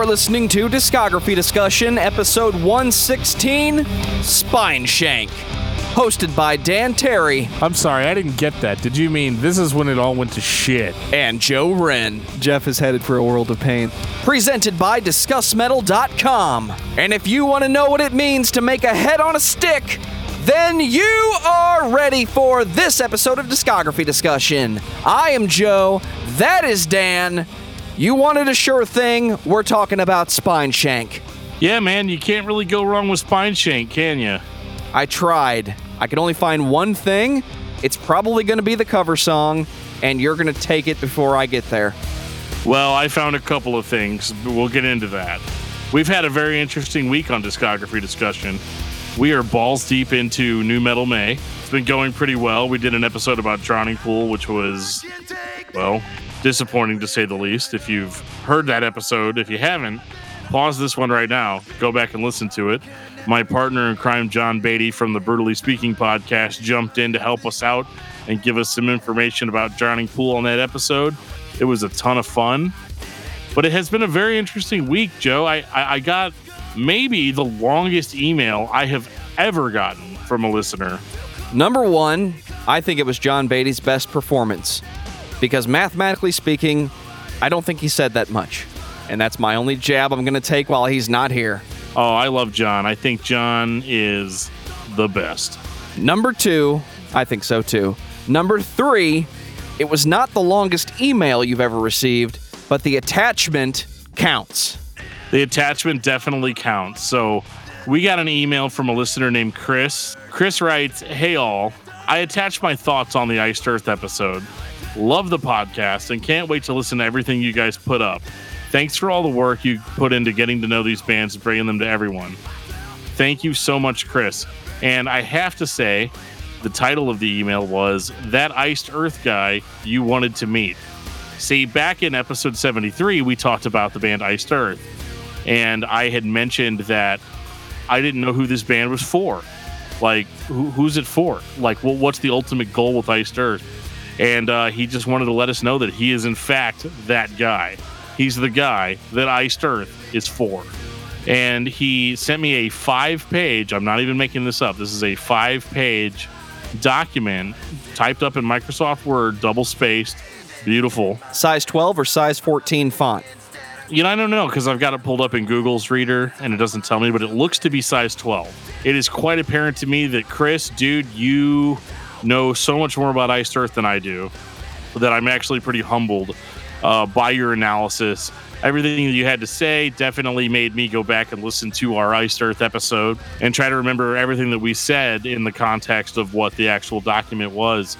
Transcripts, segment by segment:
You're listening to Discography Discussion, episode 116 Spineshank. Hosted by Dan Terry I'm sorry, I didn't get that. Did you mean this is when it all went to shit? and Joe Wren. Jeff is headed for a world of pain. Presented by DiscussMetal.com. And if you want to know what it means to make a head on a stick, then you are ready for this episode of Discography Discussion. I am Joe. That is Dan. You wanted a sure thing. We're talking about Spineshank. Yeah, man, you can't really go wrong with Spineshank, can you? I tried. I could only find one thing. It's probably going to be the cover song, and you're going to take it before I get there. Well, I found a couple of things, but we'll get into that. We've had a very interesting week on discography discussion. We are balls deep into New Metal May. It's been going pretty well. We did an episode about Drowning Pool, which was, well, disappointing to say the least. If you've heard that episode, if you haven't, pause this one right now. Go back and listen to it. My partner in crime, John Beatty from the Brutally Speaking podcast, jumped in to help us out and give us some information about Drowning Pool on that episode. It was a ton of fun. But it has been a very interesting week, Joe. I, I, I got maybe the longest email I have ever gotten from a listener. Number one, I think it was John Beatty's best performance. Because mathematically speaking, I don't think he said that much. And that's my only jab I'm going to take while he's not here. Oh, I love John. I think John is the best. Number two, I think so too. Number three, it was not the longest email you've ever received, but the attachment counts. The attachment definitely counts. So we got an email from a listener named Chris. Chris writes, Hey all, I attached my thoughts on the Iced Earth episode. Love the podcast and can't wait to listen to everything you guys put up. Thanks for all the work you put into getting to know these bands and bringing them to everyone. Thank you so much, Chris. And I have to say, the title of the email was That Iced Earth Guy You Wanted to Meet. See, back in episode 73, we talked about the band Iced Earth. And I had mentioned that I didn't know who this band was for. Like, who, who's it for? Like, well, what's the ultimate goal with Iced Earth? And uh, he just wanted to let us know that he is, in fact, that guy. He's the guy that Iced Earth is for. And he sent me a five page, I'm not even making this up, this is a five page document typed up in Microsoft Word, double spaced, beautiful. Size 12 or size 14 font? You know, I don't know because I've got it pulled up in Google's reader and it doesn't tell me, but it looks to be size 12. It is quite apparent to me that Chris, dude, you know so much more about Iced Earth than I do that I'm actually pretty humbled uh, by your analysis. Everything that you had to say definitely made me go back and listen to our Iced Earth episode and try to remember everything that we said in the context of what the actual document was.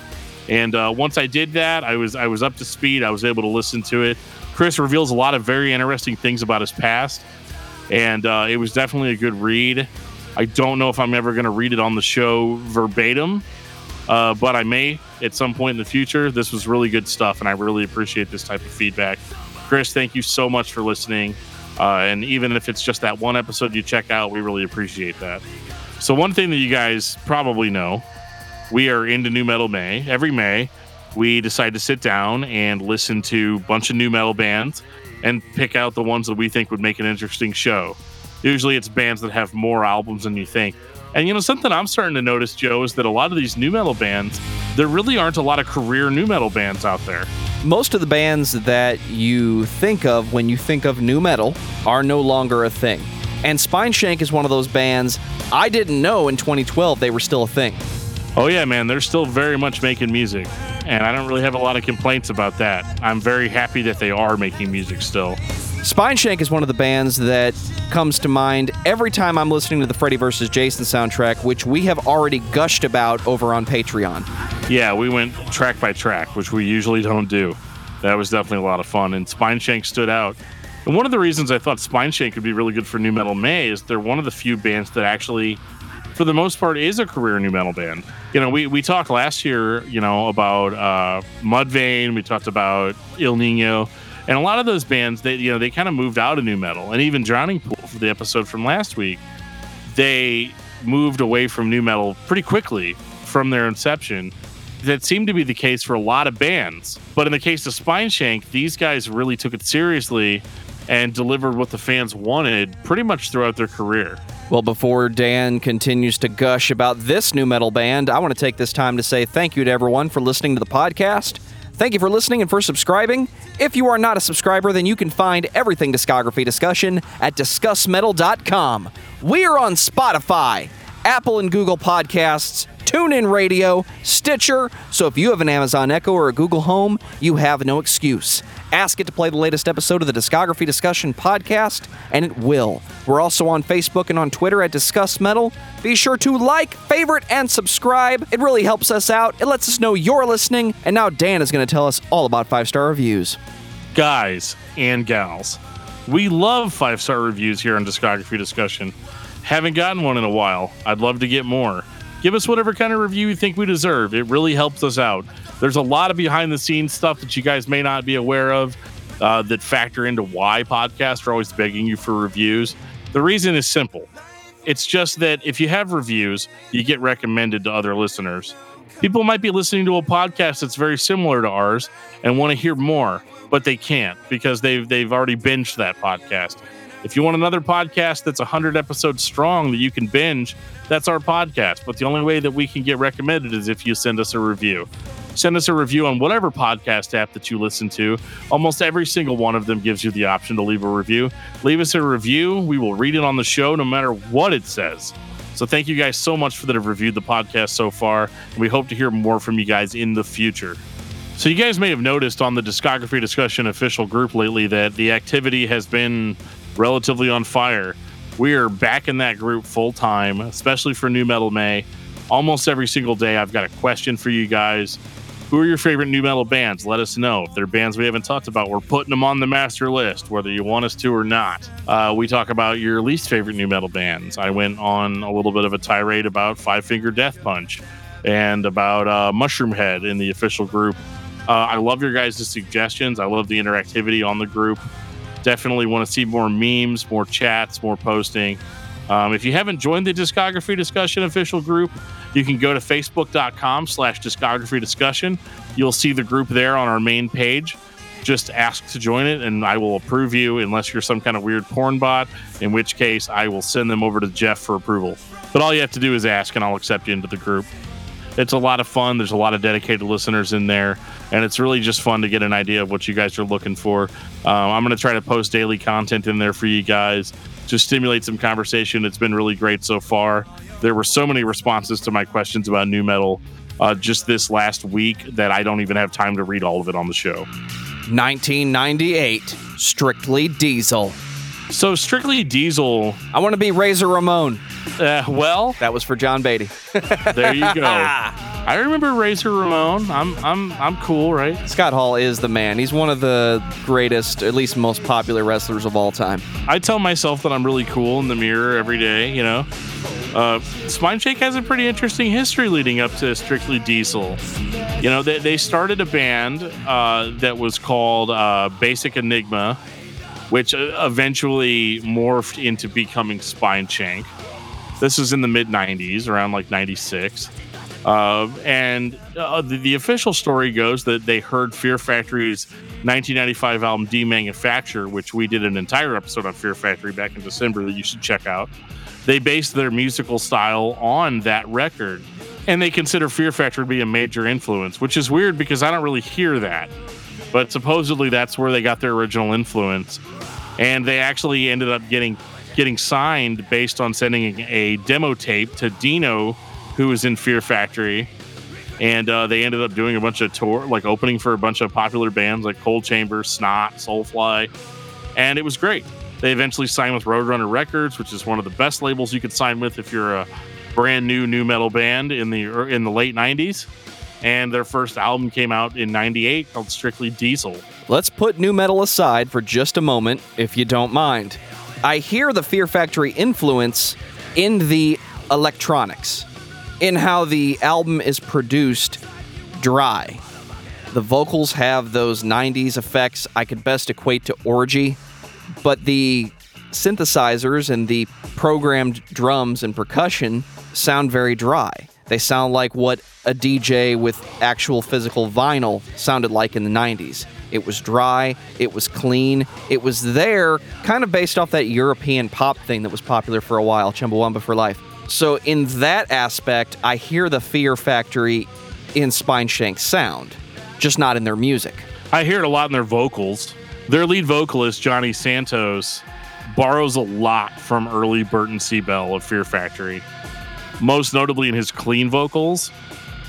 And uh, once I did that, I was I was up to speed. I was able to listen to it. Chris reveals a lot of very interesting things about his past, and uh, it was definitely a good read. I don't know if I'm ever going to read it on the show verbatim, uh, but I may at some point in the future. This was really good stuff, and I really appreciate this type of feedback. Chris, thank you so much for listening. Uh, and even if it's just that one episode you check out, we really appreciate that. So, one thing that you guys probably know we are into New Metal May. Every May, we decide to sit down and listen to a bunch of new metal bands and pick out the ones that we think would make an interesting show. Usually it's bands that have more albums than you think. And you know, something I'm starting to notice, Joe, is that a lot of these new metal bands, there really aren't a lot of career new metal bands out there. Most of the bands that you think of when you think of new metal are no longer a thing. And Spineshank is one of those bands I didn't know in 2012 they were still a thing. Oh, yeah, man, they're still very much making music. And I don't really have a lot of complaints about that. I'm very happy that they are making music still. Spineshank is one of the bands that comes to mind every time I'm listening to the Freddy vs. Jason soundtrack, which we have already gushed about over on Patreon. Yeah, we went track by track, which we usually don't do. That was definitely a lot of fun, and Spineshank stood out. And one of the reasons I thought Spineshank could be really good for New Metal May is they're one of the few bands that actually, for the most part, is a career new metal band. You know, we, we talked last year, you know, about uh, Mudvayne, we talked about Ill Niño, and a lot of those bands, they you know, they kind of moved out of new metal, and even Drowning Pool for the episode from last week, they moved away from new metal pretty quickly from their inception. That seemed to be the case for a lot of bands. But in the case of Spineshank, these guys really took it seriously and delivered what the fans wanted pretty much throughout their career. Well, before Dan continues to gush about this new metal band, I want to take this time to say thank you to everyone for listening to the podcast. Thank you for listening and for subscribing. If you are not a subscriber, then you can find everything discography discussion at discussmetal.com. We are on Spotify, Apple and Google Podcasts, TuneIn Radio, Stitcher. So if you have an Amazon Echo or a Google Home, you have no excuse. Ask it to play the latest episode of the Discography Discussion podcast, and it will. We're also on Facebook and on Twitter at Discuss Metal. Be sure to like, favorite, and subscribe. It really helps us out. It lets us know you're listening. And now Dan is going to tell us all about five star reviews. Guys and gals, we love five star reviews here on Discography Discussion. Haven't gotten one in a while. I'd love to get more give us whatever kind of review you think we deserve. It really helps us out. There's a lot of behind the scenes stuff that you guys may not be aware of uh, that factor into why podcasts are always begging you for reviews. The reason is simple it's just that if you have reviews, you get recommended to other listeners. People might be listening to a podcast that's very similar to ours and want to hear more, but they can't because they've they've already binged that podcast. If you want another podcast that's 100 episodes strong that you can binge, that's our podcast. But the only way that we can get recommended is if you send us a review. Send us a review on whatever podcast app that you listen to. Almost every single one of them gives you the option to leave a review. Leave us a review. We will read it on the show no matter what it says. So thank you guys so much for that have reviewed the podcast so far. We hope to hear more from you guys in the future. So you guys may have noticed on the discography discussion official group lately that the activity has been relatively on fire. We are back in that group full time, especially for New Metal May. Almost every single day, I've got a question for you guys. Who are your favorite new metal bands? Let us know. If they're bands we haven't talked about, we're putting them on the master list, whether you want us to or not. Uh, we talk about your least favorite new metal bands. I went on a little bit of a tirade about Five Finger Death Punch and about uh, Mushroomhead in the official group. Uh, I love your guys' suggestions. I love the interactivity on the group definitely want to see more memes, more chats, more posting. Um, if you haven't joined the discography discussion official group, you can go to facebook.com slash discography discussion. You'll see the group there on our main page. Just ask to join it and I will approve you unless you're some kind of weird porn bot, in which case I will send them over to Jeff for approval. But all you have to do is ask and I'll accept you into the group. It's a lot of fun. There's a lot of dedicated listeners in there and it's really just fun to get an idea of what you guys are looking for. Um, I'm going to try to post daily content in there for you guys to stimulate some conversation. It's been really great so far. There were so many responses to my questions about nu metal uh, just this last week that I don't even have time to read all of it on the show. 1998, Strictly Diesel. So, Strictly Diesel. I want to be Razor Ramon. Uh, well, that was for John Beatty. there you go. I remember Razor Ramon. I'm I'm I'm cool, right? Scott Hall is the man. He's one of the greatest, at least most popular wrestlers of all time. I tell myself that I'm really cool in the mirror every day, you know. Uh, has a pretty interesting history leading up to Strictly Diesel. You know, they, they started a band uh, that was called uh, Basic Enigma, which uh, eventually morphed into becoming Spineshank. This was in the mid 90s, around like 96. Uh, and uh, the, the, official story goes that they heard Fear Factory's 1995 album Demanufacture, which we did an entire episode on Fear Factory back in December that you should check out. They based their musical style on that record, and they consider Fear Factory to be a major influence, which is weird because I don't really hear that. But supposedly that's where they got their original influence, and they actually ended up getting getting signed based on sending a demo tape to Dino who was in Fear Factory, and uh, they ended up doing a bunch of tour, like opening for a bunch of popular bands like Coal Chamber, Snot, Soulfly, and it was great. They eventually signed with Roadrunner Records, which is one of the best labels you could sign with if you're a brand new new metal band in the in the late '90s. And their first album came out in '98 called Strictly Diesel. Let's put new metal aside for just a moment, if you don't mind. I hear the Fear Factory influence in the electronics in how the album is produced dry. The vocals have those 90s effects I could best equate to orgy, but the synthesizers and the programmed drums and percussion sound very dry. They sound like what a DJ with actual physical vinyl sounded like in the 90s. It was dry. It was clean. It was there, kind of based off that European pop thing that was popular for a while, Chumbawamba for Life. So, in that aspect, I hear the Fear Factory in Spineshank's sound, just not in their music. I hear it a lot in their vocals. Their lead vocalist, Johnny Santos, borrows a lot from early Burton C. Bell of Fear Factory, most notably in his clean vocals.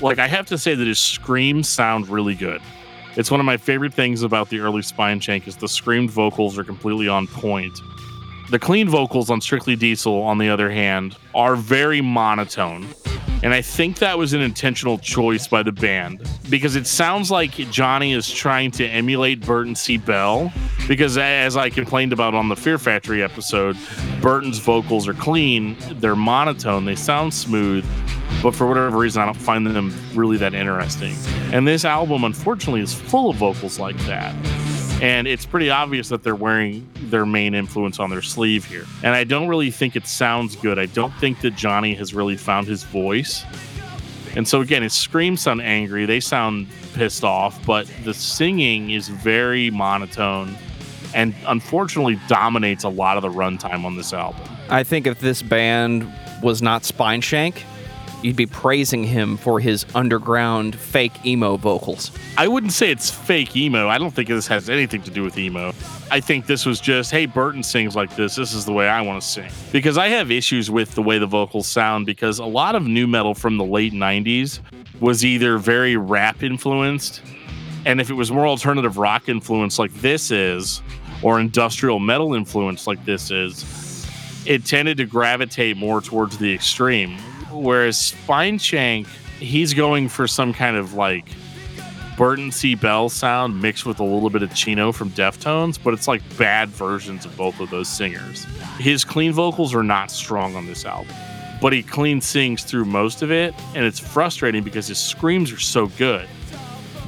Like, I have to say that his screams sound really good. It's one of my favorite things about the early Spineshank is the screamed vocals are completely on point. The clean vocals on Strictly Diesel, on the other hand, are very monotone. And I think that was an intentional choice by the band because it sounds like Johnny is trying to emulate Burton C. Bell. Because as I complained about on the Fear Factory episode, Burton's vocals are clean, they're monotone, they sound smooth, but for whatever reason, I don't find them really that interesting. And this album, unfortunately, is full of vocals like that and it's pretty obvious that they're wearing their main influence on their sleeve here. And I don't really think it sounds good. I don't think that Johnny has really found his voice. And so again, his screams sound angry, they sound pissed off, but the singing is very monotone and unfortunately dominates a lot of the runtime on this album. I think if this band was not Spineshank, you'd be praising him for his underground fake emo vocals. I wouldn't say it's fake emo. I don't think this has anything to do with emo. I think this was just, hey, Burton sings like this. This is the way I want to sing. Because I have issues with the way the vocals sound because a lot of new metal from the late 90s was either very rap influenced, and if it was more alternative rock influence like this is, or industrial metal influence like this is, it tended to gravitate more towards the extreme Whereas Spineshank, he's going for some kind of like Burton C. Bell sound mixed with a little bit of Chino from Deftones, but it's like bad versions of both of those singers. His clean vocals are not strong on this album, but he clean sings through most of it, and it's frustrating because his screams are so good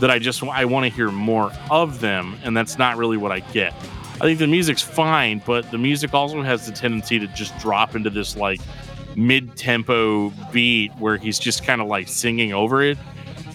that I just I want to hear more of them, and that's not really what I get. I think the music's fine, but the music also has the tendency to just drop into this like mid-tempo beat where he's just kind of like singing over it.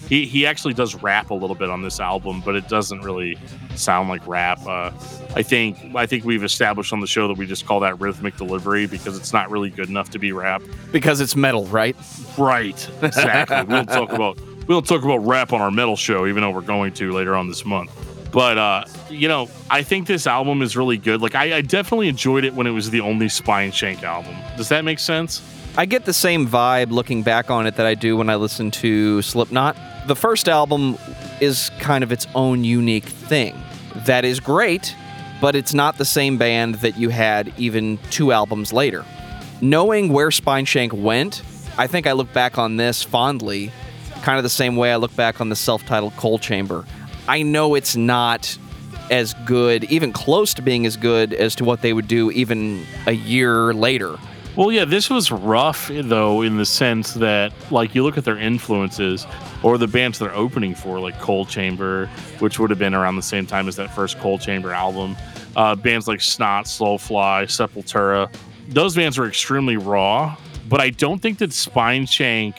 He, he actually does rap a little bit on this album, but it doesn't really sound like rap. Uh, I think I think we've established on the show that we just call that rhythmic delivery because it's not really good enough to be rap. Because it's metal, right? Right. Exactly. we don't talk about we don't talk about rap on our metal show, even though we're going to later on this month. But uh, you know, I think this album is really good. Like I, I definitely enjoyed it when it was the only Spineshank album. Does that make sense? I get the same vibe looking back on it that I do when I listen to Slipknot. The first album is kind of its own unique thing. That is great, but it's not the same band that you had even two albums later. Knowing where Spineshank went, I think I look back on this fondly, kind of the same way I look back on the self titled Coal Chamber. I know it's not as good, even close to being as good as to what they would do even a year later. Well, yeah, this was rough though, in the sense that, like, you look at their influences or the bands they're opening for, like Coal Chamber, which would have been around the same time as that first Coal Chamber album. Uh, bands like Snot, Soulfly, Sepultura. Those bands were extremely raw, but I don't think that Spineshank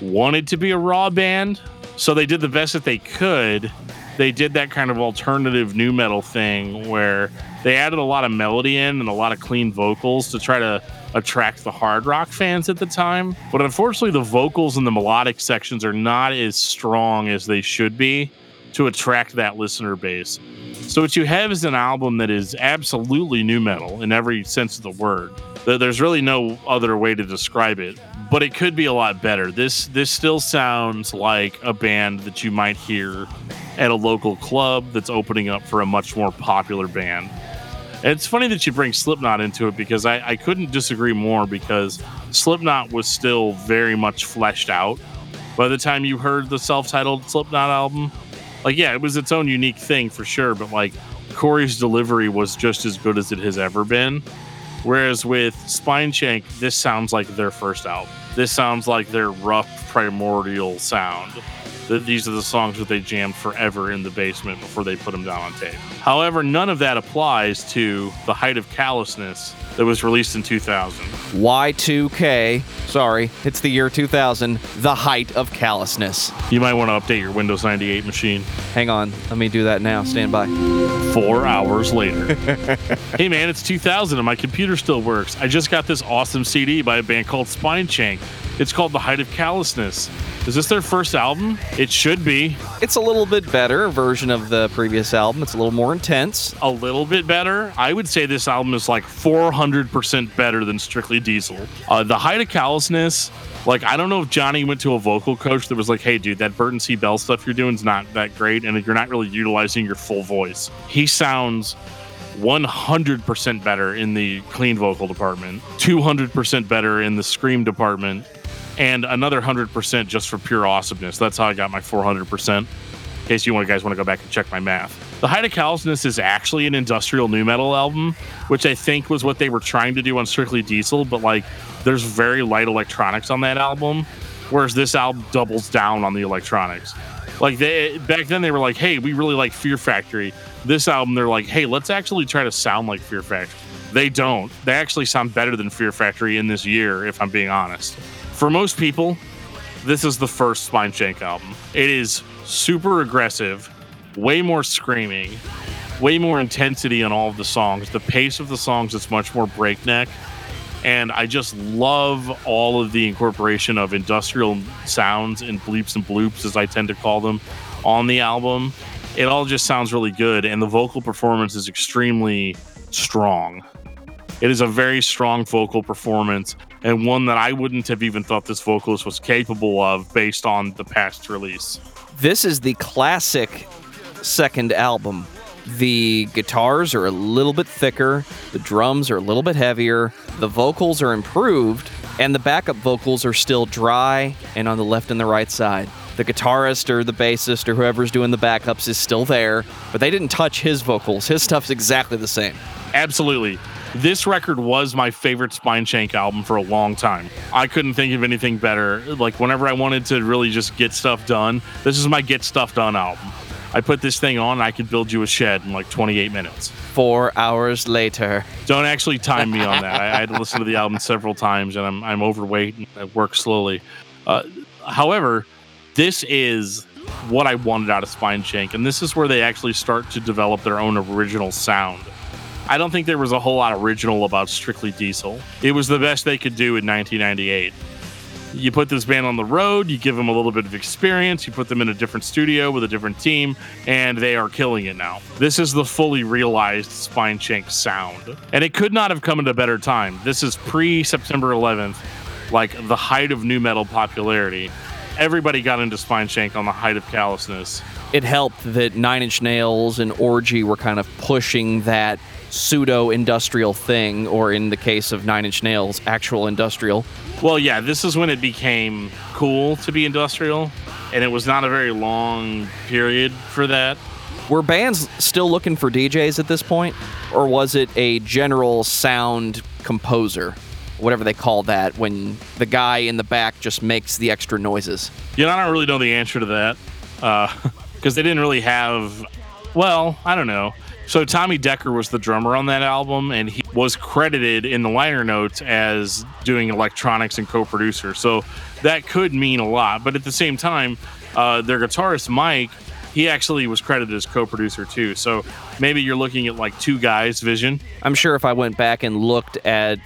wanted to be a raw band. So they did the best that they could. They did that kind of alternative nu metal thing where they added a lot of melody in and a lot of clean vocals to try to attract the hard rock fans at the time. But unfortunately, the vocals and the melodic sections are not as strong as they should be to attract that listener base. So, what you have is an album that is absolutely nu metal in every sense of the word. There's really no other way to describe it, but it could be a lot better. This this still sounds like a band that you might hear at a local club that's opening up for a much more popular band. And it's funny that you bring Slipknot into it because I, I couldn't disagree more because Slipknot was still very much fleshed out by the time you heard the self-titled Slipknot album. Like, yeah, it was its own unique thing for sure, but like Corey's delivery was just as good as it has ever been. Whereas with Spineshank, this sounds like their first album. This sounds like their rough primordial sound. That these are the songs that they jammed forever in the basement before they put them down on tape. However, none of that applies to The Height of Callousness that was released in 2000. Y2K, sorry, it's the year 2000, the height of callousness. You might want to update your Windows 98 machine. Hang on, let me do that now. Stand by. Four hours later. hey man, it's 2000 and my computer still works. I just got this awesome CD by a band called Spineshank. It's called The Height of Callousness. Is this their first album? It should be. It's a little bit better version of the previous album. It's a little more intense. A little bit better. I would say this album is like 400% better than Strictly Diesel. Uh, the Height of Callousness, like, I don't know if Johnny went to a vocal coach that was like, hey, dude, that Burton C. Bell stuff you're doing is not that great, and you're not really utilizing your full voice. He sounds 100% better in the clean vocal department, 200% better in the scream department, and another 100% just for pure awesomeness. That's how I got my 400%. In case you guys want to go back and check my math. The Height of Callousness is actually an industrial new metal album, which I think was what they were trying to do on Strictly Diesel, but like there's very light electronics on that album, whereas this album doubles down on the electronics. Like they back then they were like, "Hey, we really like Fear Factory." This album they're like, "Hey, let's actually try to sound like Fear Factory." They don't. They actually sound better than Fear Factory in this year, if I'm being honest. For most people, this is the first Spineshank album. It is super aggressive, way more screaming, way more intensity on all of the songs. The pace of the songs is much more breakneck. And I just love all of the incorporation of industrial sounds and bleeps and bloops, as I tend to call them, on the album. It all just sounds really good. And the vocal performance is extremely strong. It is a very strong vocal performance and one that I wouldn't have even thought this vocalist was capable of based on the past release. This is the classic second album. The guitars are a little bit thicker, the drums are a little bit heavier, the vocals are improved, and the backup vocals are still dry and on the left and the right side. The guitarist or the bassist or whoever's doing the backups is still there, but they didn't touch his vocals. His stuff's exactly the same. Absolutely. This record was my favorite Spineshank album for a long time. I couldn't think of anything better. Like, whenever I wanted to really just get stuff done, this is my Get Stuff Done album. I put this thing on, and I could build you a shed in like 28 minutes. Four hours later. Don't actually time me on that. I, I, had to listen to the album several times, and I'm, I'm overweight and I work slowly. Uh, however, this is what I wanted out of Spineshank, and this is where they actually start to develop their own original sound. I don't think there was a whole lot original about Strictly Diesel. It was the best they could do in 1998. You put this band on the road, you give them a little bit of experience, you put them in a different studio with a different team, and they are killing it now. This is the fully realized Spineshank sound. And it could not have come at a better time. This is pre September 11th, like the height of new metal popularity. Everybody got into Spineshank on the height of callousness. It helped that Nine Inch Nails and Orgy were kind of pushing that pseudo industrial thing, or in the case of Nine Inch Nails, actual industrial. Well, yeah, this is when it became cool to be industrial, and it was not a very long period for that. Were bands still looking for DJs at this point, or was it a general sound composer? Whatever they call that, when the guy in the back just makes the extra noises. Yeah, I don't really know the answer to that because uh, they didn't really have. Well, I don't know. So Tommy Decker was the drummer on that album, and he was credited in the liner notes as doing electronics and co-producer. So that could mean a lot. But at the same time, uh, their guitarist Mike, he actually was credited as co-producer too. So maybe you're looking at like two guys' vision. I'm sure if I went back and looked at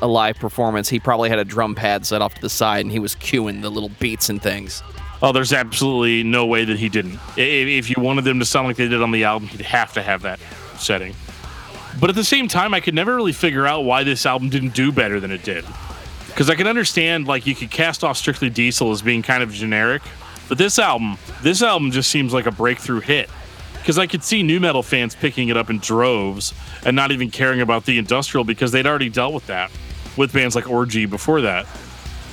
a live performance, he probably had a drum pad set off to the side, and he was cueing the little beats and things. Oh, there's absolutely no way that he didn't. If you wanted them to sound like they did on the album, he'd have to have that setting. But at the same time, I could never really figure out why this album didn't do better than it did. Because I can understand, like, you could cast off Strictly Diesel as being kind of generic, but this album, this album just seems like a breakthrough hit. Because I could see new metal fans picking it up in droves and not even caring about the industrial because they'd already dealt with that with bands like Orgy before that.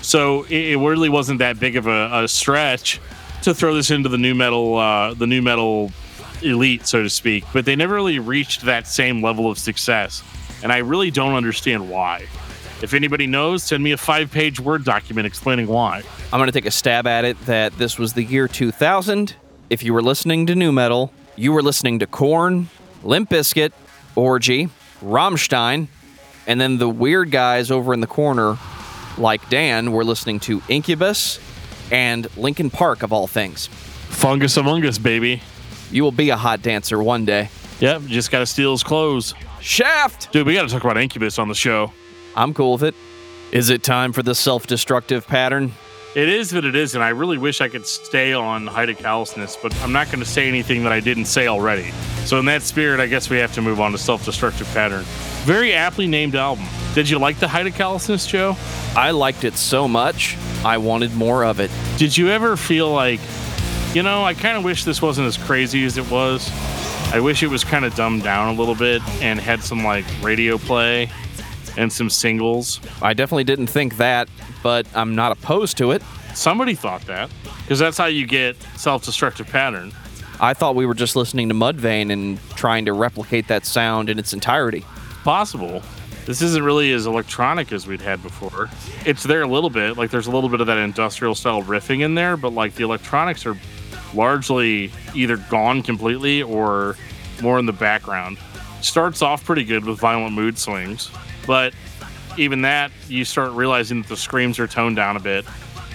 So it, it really wasn't that big of a, a, stretch to throw this into the new metal, uh, the new metal elite, so to speak. But they never really reached that same level of success, and I really don't understand why. If anybody knows, send me a five page Word document explaining why. I'm going to take a stab at it that this was the year 2000. If you were listening to new metal, you were listening to Korn, Limp Bizkit, Orgy, Rammstein, and then the weird guys over in the corner, like Dan, we're listening to Incubus and Linkin Park, of all things. Fungus Among Us, baby. You will be a hot dancer one day. Yep, just got to steal his clothes. Shaft! Dude, we got to talk about Incubus on the show. I'm cool with it. Is it time for the self destructive pattern? It is what it is, and I really wish I could stay on height of callousness, but I'm not going to say anything that I didn't say already. So, in that spirit, I guess we have to move on to self destructive pattern. Very aptly named album. Did you like the height of callousness, Joe? I liked it so much, I wanted more of it. Did you ever feel like, you know, I kind of wish this wasn't as crazy as it was? I wish it was kind of dumbed down a little bit and had some like radio play and some singles. I definitely didn't think that, but I'm not opposed to it. Somebody thought that because that's how you get self destructive pattern. I thought we were just listening to Mudvayne and trying to replicate that sound in its entirety. Possible. This isn't really as electronic as we'd had before. It's there a little bit, like there's a little bit of that industrial style riffing in there, but like the electronics are largely either gone completely or more in the background. Starts off pretty good with violent mood swings, but even that, you start realizing that the screams are toned down a bit.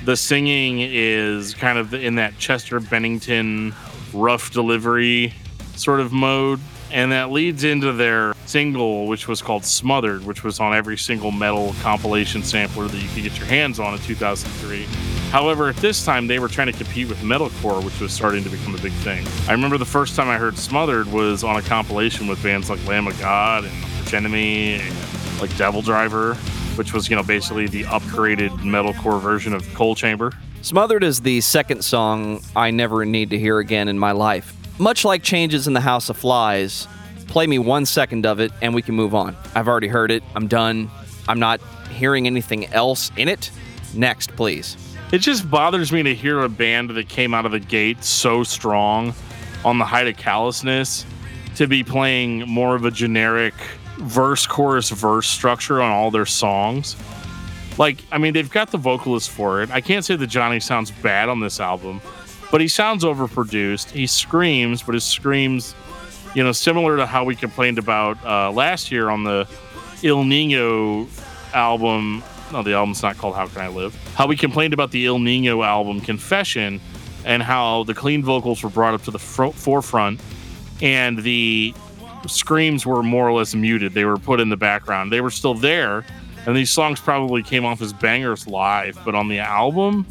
The singing is kind of in that Chester Bennington rough delivery sort of mode. And that leads into their single, which was called Smothered, which was on every single metal compilation sampler that you could get your hands on in 2003. However, at this time, they were trying to compete with metalcore, which was starting to become a big thing. I remember the first time I heard Smothered was on a compilation with bands like Lamb of God and Arch Enemy and like Devil Driver, which was, you know, basically the upgraded metalcore version of Coal Chamber. Smothered is the second song I never need to hear again in my life. Much like Changes in the House of Flies, play me one second of it and we can move on. I've already heard it. I'm done. I'm not hearing anything else in it. Next, please. It just bothers me to hear a band that came out of the gate so strong on the height of callousness to be playing more of a generic verse, chorus, verse structure on all their songs. Like, I mean, they've got the vocalist for it. I can't say that Johnny sounds bad on this album, but he sounds overproduced. He screams, but his screams, you know, similar to how we complained about uh, last year on the Ill Niño album. No, the album's not called How Can I Live. How we complained about the Ill Niño album Confession and how the clean vocals were brought up to the fro- forefront and the screams were more or less muted. They were put in the background. They were still there, and these songs probably came off as bangers live, but on the album,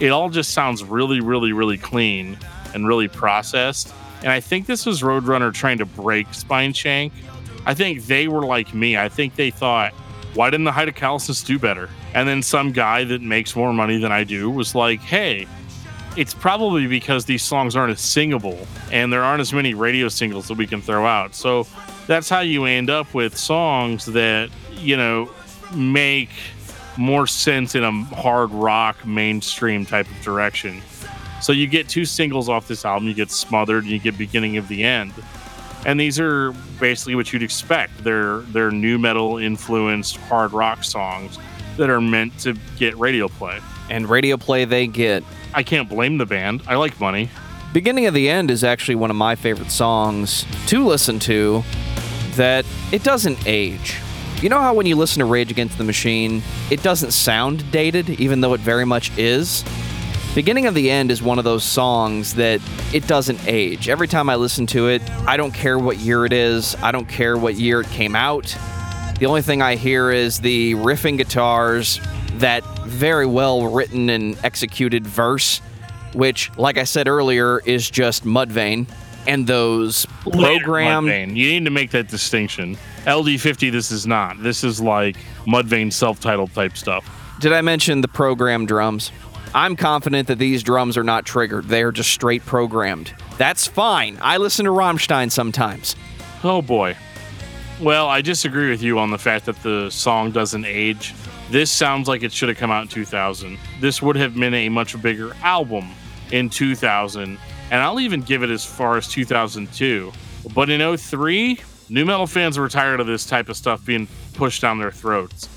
it all just sounds really, really, really clean and really processed. And I think this was Roadrunner trying to break Spineshank. I think they were like me. I think they thought, why didn't the callousness do better? And then some guy that makes more money than I do was like, hey, it's probably because these songs aren't as singable and there aren't as many radio singles that we can throw out. So that's how you end up with songs that, you know, make more sense in a hard rock mainstream type of direction. So you get two singles off this album, you get Smothered and you get Beginning of the End. And these are basically what you'd expect. They're they're new metal influenced hard rock songs that are meant to get radio play. And radio play they get. I can't blame the band. I like money. Beginning of the End is actually one of my favorite songs to listen to that it doesn't age. You know how when you listen to Rage Against the Machine, it doesn't sound dated, even though it very much is? Beginning of the End is one of those songs that it doesn't age. Every time I listen to it, I don't care what year it is, I don't care what year it came out. The only thing I hear is the riffing guitars, that very well written and executed verse, which, like I said earlier, is just Mudvayne, and those programmed. Mudvayne. You need to make that distinction. LD50, this is not. This is like Mudvayne self-titled type stuff. Did I mention the programmed drums? I'm confident that these drums are not triggered. They are just straight programmed. That's fine. I listen to Rammstein sometimes. Oh boy. Well, I disagree with you on the fact that the song doesn't age. This sounds like it should have come out in 2000. This would have been a much bigger album in 2000, and I'll even give it as far as 2002. But in 03, new metal fans were tired of this type of stuff being pushed down their throats.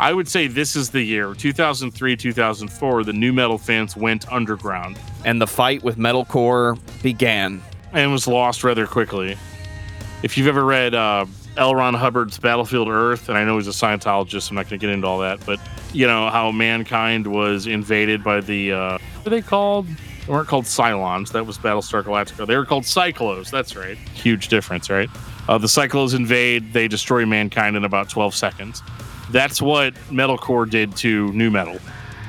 I would say this is the year 2003, 2004. The new metal fans went underground And the fight with metalcore began. and was lost rather quickly. If you've ever read uh, L. Ron Hubbard's Battlefield Earth, and I know he's a Scientologist, I'm not going to get into all that, but you know how mankind was invaded by the uh, what are they called? They weren't called Cylons. That was Battlestar Galactica. They were called Psychlos. That's right. Huge difference, right? Uh, the Psychlos invade. They destroy mankind in about 12 seconds. That's what metalcore did to new metal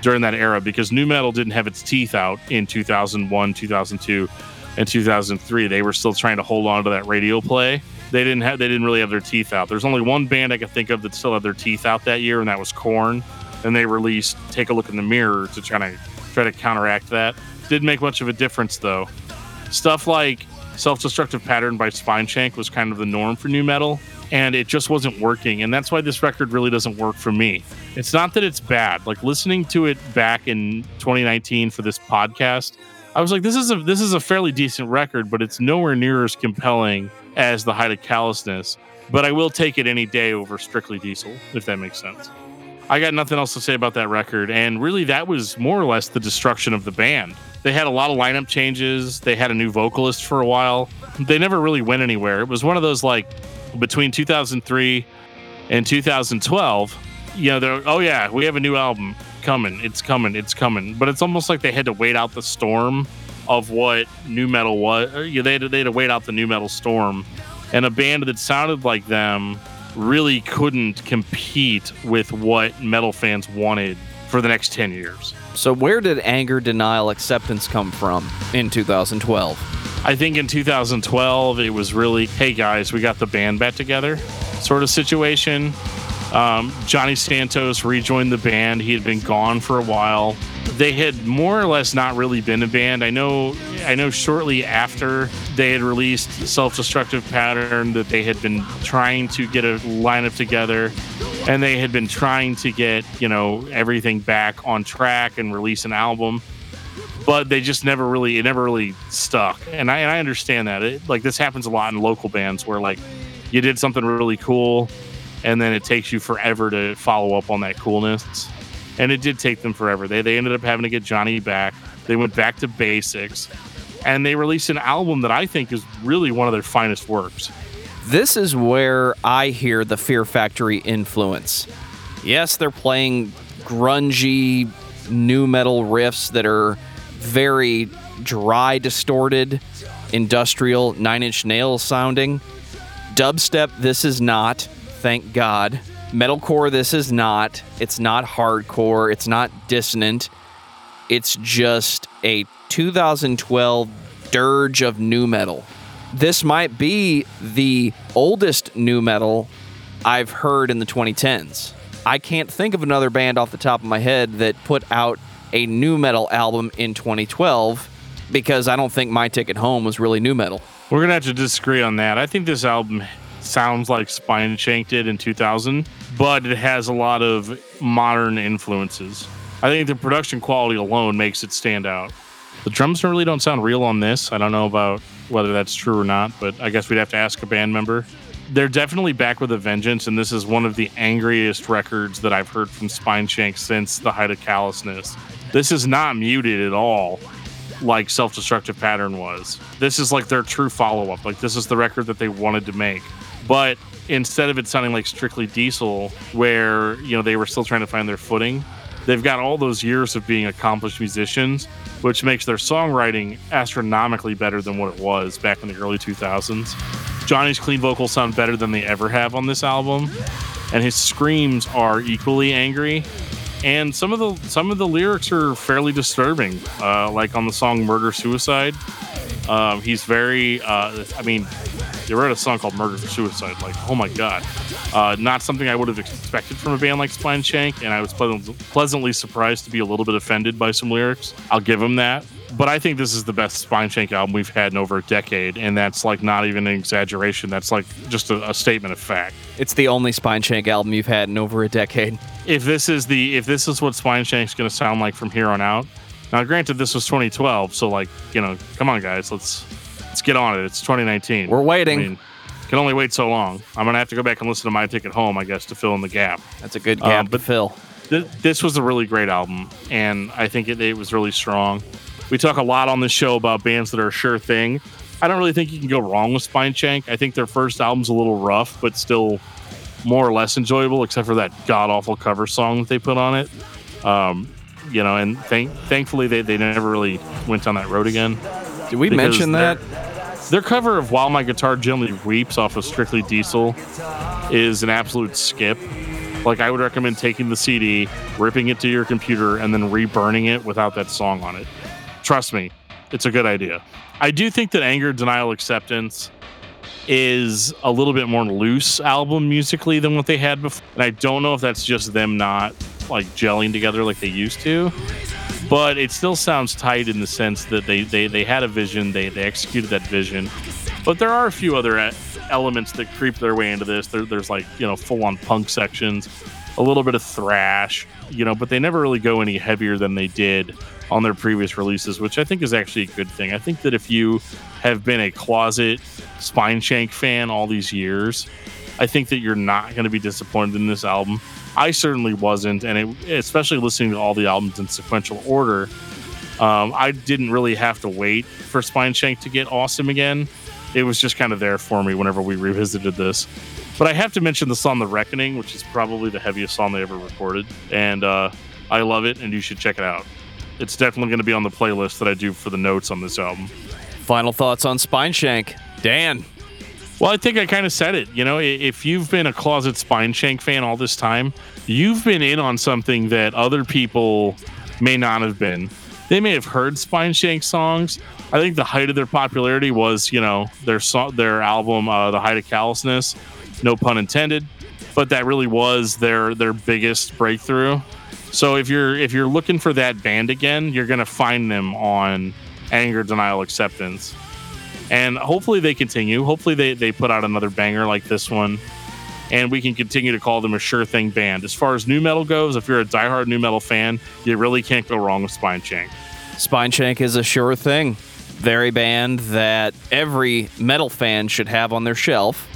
during that era because new metal didn't have its teeth out in 2001, 2002, and 2003. They were still trying to hold on to that radio play. They didn't have. They didn't really have their teeth out. There's only one band I could think of that still had their teeth out that year, and that was Korn. And they released "Take a Look in the Mirror" to try to try to counteract that. Didn't make much of a difference though. Stuff like "Self-Destructive Pattern" by Spineshank was kind of the norm for new metal, and it just wasn't working. And that's why this record really doesn't work for me. It's not that it's bad. Like listening to it back in 2019 for this podcast, I was like, this is a this is a fairly decent record, but it's nowhere near as compelling as the height of callousness. But I will take it any day over Strictly Diesel, if that makes sense. I got nothing else to say about that record, and really that was more or less the destruction of the band. They had a lot of lineup changes. They had a new vocalist for a while. They never really went anywhere. It was one of those like between 2003 and 2012. You know, they're oh yeah, we have a new album coming. It's coming. It's coming. But it's almost like they had to wait out the storm of what new metal was. Uh, know, they had to, they had to wait out the new metal storm, and a band that sounded like them really couldn't compete with what metal fans wanted for the next 10 years. So, where did anger, denial, acceptance come from in 2012? I think in 2012, it was really, hey guys, we got the band back together sort of situation. Um, Johnny Santos rejoined the band. He had been gone for a while. They had more or less not really been a band. I know. I know. Shortly after they had released "Self-Destructive Pattern," that they had been trying to get a lineup together, and they had been trying to get you know everything back on track and release an album but they just never really it never really stuck. And i and i understand that. It like this happens a lot in local bands where like you did something really cool and then it takes you forever to follow up on that coolness. And it did take them forever. They they ended up having to get johnny back. They went back to basics and they released an album that i think is really one of their finest works. This is where I hear the Fear Factory influence. Yes, they're playing grungy new metal riffs that are very dry, distorted, industrial, nine inch nails sounding. Dubstep, this is not, thank God. Metalcore, this is not. It's not hardcore. It's not dissonant. It's just a 2012 dirge of new metal. This might be the oldest new metal I've heard in the 2010s. I can't think of another band off the top of my head that put out a new metal album in 2012 because I don't think My Ticket Home was really new metal. We're gonna have to disagree on that. I think this album sounds like Spineshank did in 2000, but it has a lot of modern influences. I think the production quality alone makes it stand out. The drums really don't sound real on this. I don't know about whether that's true or not, but I guess we'd have to ask a band member. They're definitely back with a vengeance, and this is one of the angriest records that I've heard from Spineshank since the height of callousness. This is not muted at all like Self Destructive Pattern was. This is like their true follow up. Like, this is the record that they wanted to make. But instead of it sounding like Strictly Diesel, where, you know, they were still trying to find their footing, they've got all those years of being accomplished musicians, which makes their songwriting astronomically better than what it was back in the early 2000s. Johnny's clean vocals sound better than they ever have on this album, and his screams are equally angry and some of the some of the lyrics are fairly disturbing. Uh, like on the song "Murder Suicide," um, he's very. Uh, I mean, they wrote a song called "Murder Suicide." Like, oh my god, uh, not something I would have expected from a band like Spineshank, and I was pleasantly surprised to be a little bit offended by some lyrics. I'll give him that. But I think this is the best Spineshank album we've had in over a decade, and that's like not even an exaggeration. That's like just a, a statement of fact. It's the only Spineshank album you've had in over a decade. if this is the if this is what Spineshank's going to sound like from here on out. Now, granted, this was 2012, so like you know, come on, guys, let's let's get on it. It's 2019. We're waiting. I mean, Can only wait so long. I'm gonna have to go back and listen to My Ticket Home, I guess, to fill in the gap. That's a good gap Um, but- to fill. Th- this was a really great album, and I think it, it was really strong. We talk a lot on this show about bands that are a sure thing. I don't really think you can go wrong with Spineshank. I think their first album's a little rough, but still more or less enjoyable, except for that god awful cover song that they put on it. Um, you know, and thank- thankfully they, they never really went down that road again. Did we mention that? Their cover of While My Guitar Gently Weeps off of Strictly Diesel is an absolute skip. Like, I would recommend taking the CD, ripping it to your computer, and then reburning it without that song on it. Trust me, it's a good idea. I do think that Anger, Denial, Acceptance is a little bit more loose album musically than what they had before. And I don't know if that's just them not like gelling together like they used to but it still sounds tight in the sense that they they, they had a vision they, they executed that vision but there are a few other elements that creep their way into this there, there's like you know full-on punk sections a little bit of thrash you know but they never really go any heavier than they did on their previous releases which i think is actually a good thing i think that if you have been a closet Spineshank fan all these years I think that you're not going to be disappointed in this album. I certainly wasn't, and it, especially listening to all the albums in sequential order, um, I didn't really have to wait for Spineshank to get awesome again. It was just kind of there for me whenever we revisited this. But I have to mention the song "The Reckoning," which is probably the heaviest song they ever recorded, and uh, I love it, and you should check it out. It's definitely going to be on the playlist that I do for the notes on this album. Final thoughts on Spineshank. Dan. Well, I think I kind of said it. You know, if you've been a closet Spineshank fan all this time, you've been in on something that other people may not have been. They may have heard Spineshank songs. I think the height of their popularity was, you know, their so- their album, uh, "The Height of Callousness," no pun intended, but that really was their their biggest breakthrough. So if you're if you're looking for that band again, you're gonna find them on Anger, Denial, Acceptance and hopefully they continue. Hopefully they, they put out another banger like this one, and we can continue to call them a sure thing band. As far as nu metal goes, if you're a diehard nu metal fan, you really can't go wrong with Spineshank. Spine Shank is a sure thing. Very band that every metal fan should have on their shelf.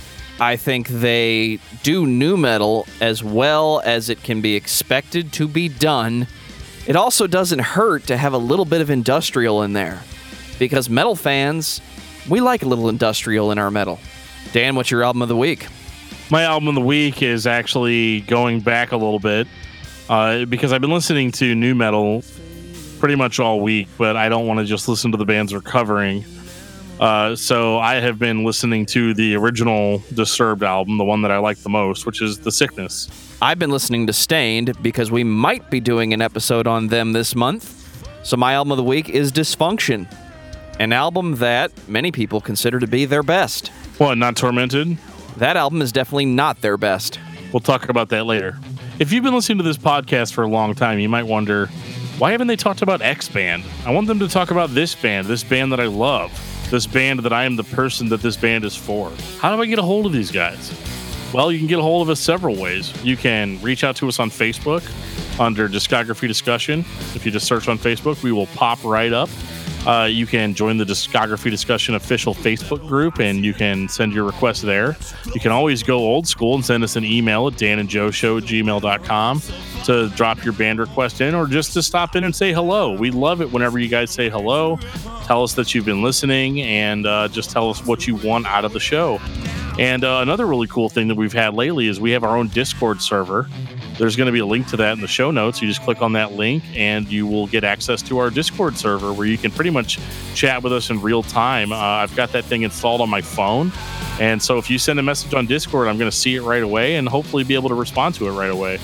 I think they do nu metal as well as it can be expected to be done. It also doesn't hurt to have a little bit of industrial in there because metal fans, we like a little industrial in our metal. Dan, what's your album of the week? My album of the week is actually going back a little bit uh, because I've been listening to nu metal pretty much all week, but I don't want to just listen to the bands we're covering. Uh, so I have been listening to the original Disturbed album, the one that I like the most, which is The Sickness. I've been listening to Staind because we might be doing an episode on them this month. So my album of the week is Dysfunction, an album that many people consider to be their best. What, not Tormented? That album is definitely not their best. We'll talk about that later. If you've been listening to this podcast for a long time, you might wonder why haven't they talked about X band? I want them to talk about this band, this band that I love, this band that I am the person that this band is for. How do I get a hold of these guys? Well, you can get a hold of us several ways. You can reach out to us on Facebook under Discography Discussion. If you just search on Facebook, we will pop right up. Uh, you can join the Discography Discussion official Facebook group and you can send your request there. You can always go old school and send us an email at danandjoeshow at gmail.com to drop your band request in or just to stop in and say hello. We love it whenever you guys say hello. Tell us that you've been listening and uh, just tell us what you want out of the show. And uh, another really cool thing that we've had lately is we have our own Discord server. There's going to be a link to that in the show notes. You just click on that link and you will get access to our Discord server where you can pretty much chat with us in real time. Uh, I've got that thing installed on my phone. And so if you send a message on Discord, I'm going to see it right away and hopefully be able to respond to it right away.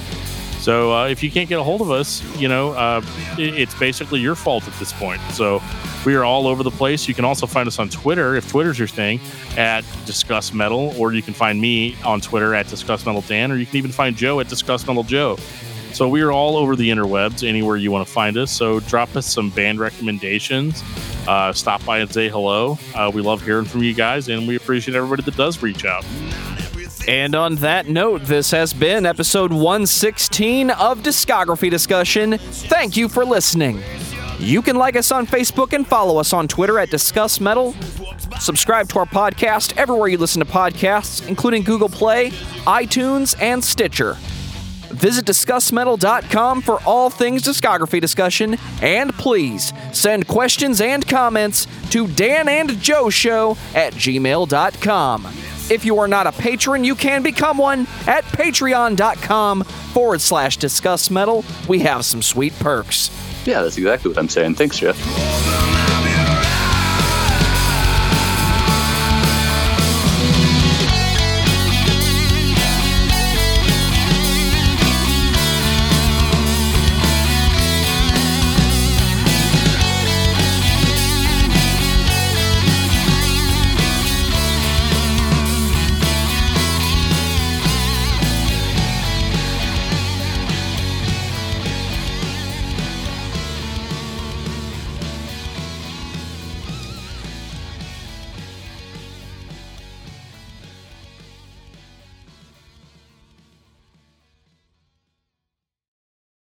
So uh, if you can't get a hold of us, you know, uh, it- it's basically your fault at this point. So we are all over the place. You can also find us on Twitter if Twitter's your thing at Discuss Metal, or you can find me on Twitter at Discuss Metal Dan, or you can even find Joe at Discuss Metal Joe. So we are all over the interwebs, anywhere you want to find us. So drop us some band recommendations. Uh, stop by and say hello. Uh, we love hearing from you guys, and we appreciate everybody that does reach out. And on that note, this has been episode 116 of Discography Discussion. Thank you for listening. You can like us on Facebook and follow us on Twitter at Discuss Metal. Subscribe to our podcast everywhere you listen to podcasts, including Google Play, iTunes, and Stitcher. Visit DiscussMetal.com for all things discography discussion, and please send questions and comments to Dan and Joe Show at gmail.com. If you are not a patron, you can become one at patreon.com forward slash discuss metal. We have some sweet perks. Yeah, that's exactly what I'm saying. Thanks, Jeff.